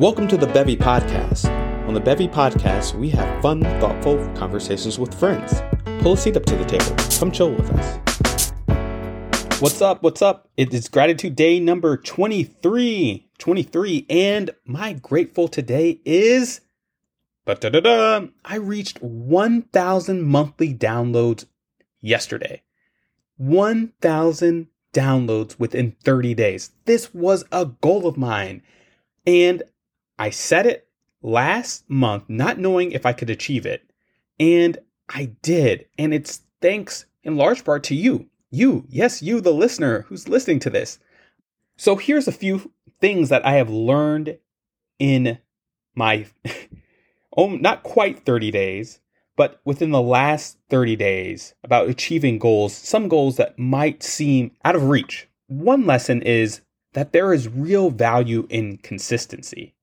Welcome to the Bevy Podcast. On the Bevy Podcast, we have fun, thoughtful conversations with friends. Pull a seat up to the table. Come chill with us. What's up? What's up? It is gratitude day number 23. 23. And my grateful today is. Da-da-da-da, I reached 1,000 monthly downloads yesterday. 1,000 downloads within 30 days. This was a goal of mine. And I set it last month, not knowing if I could achieve it. And I did. And it's thanks in large part to you. You, yes, you, the listener who's listening to this. So here's a few things that I have learned in my, oh, not quite 30 days, but within the last 30 days about achieving goals, some goals that might seem out of reach. One lesson is that there is real value in consistency.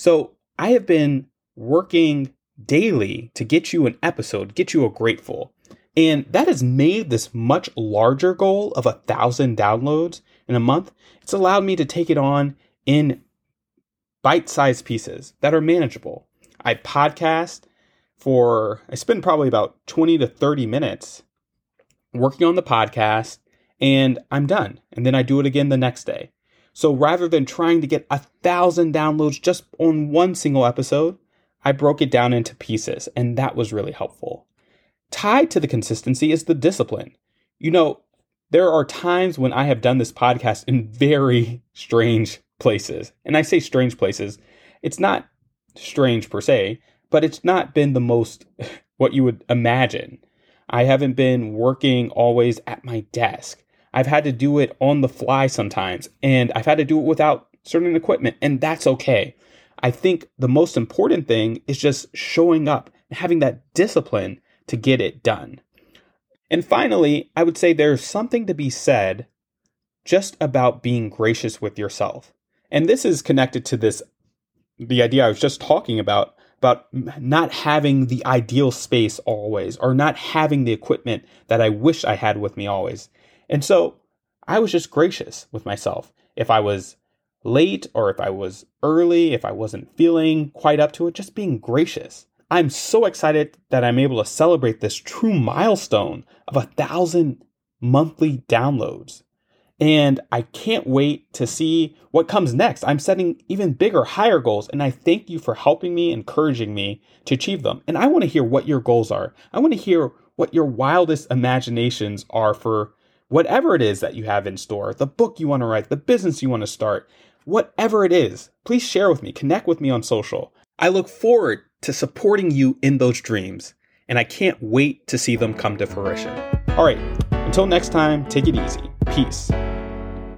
So I have been working daily to get you an episode, get you a grateful. And that has made this much larger goal of a thousand downloads in a month. It's allowed me to take it on in bite sized pieces that are manageable. I podcast for, I spend probably about 20 to 30 minutes working on the podcast and I'm done. And then I do it again the next day. So rather than trying to get a thousand downloads just on one single episode, I broke it down into pieces, and that was really helpful. Tied to the consistency is the discipline. You know, there are times when I have done this podcast in very strange places. And I say strange places, it's not strange per se, but it's not been the most what you would imagine. I haven't been working always at my desk. I've had to do it on the fly sometimes, and I've had to do it without certain equipment, and that's okay. I think the most important thing is just showing up and having that discipline to get it done. And finally, I would say there's something to be said just about being gracious with yourself. And this is connected to this the idea I was just talking about about not having the ideal space always or not having the equipment that I wish I had with me always. And so I was just gracious with myself. If I was late or if I was early, if I wasn't feeling quite up to it, just being gracious. I'm so excited that I'm able to celebrate this true milestone of a thousand monthly downloads. And I can't wait to see what comes next. I'm setting even bigger, higher goals. And I thank you for helping me, encouraging me to achieve them. And I want to hear what your goals are. I want to hear what your wildest imaginations are for whatever it is that you have in store, the book you want to write, the business you want to start, whatever it is, please share with me, connect with me on social. I look forward to supporting you in those dreams, and I can't wait to see them come to fruition. All right, until next time, take it easy. Peace.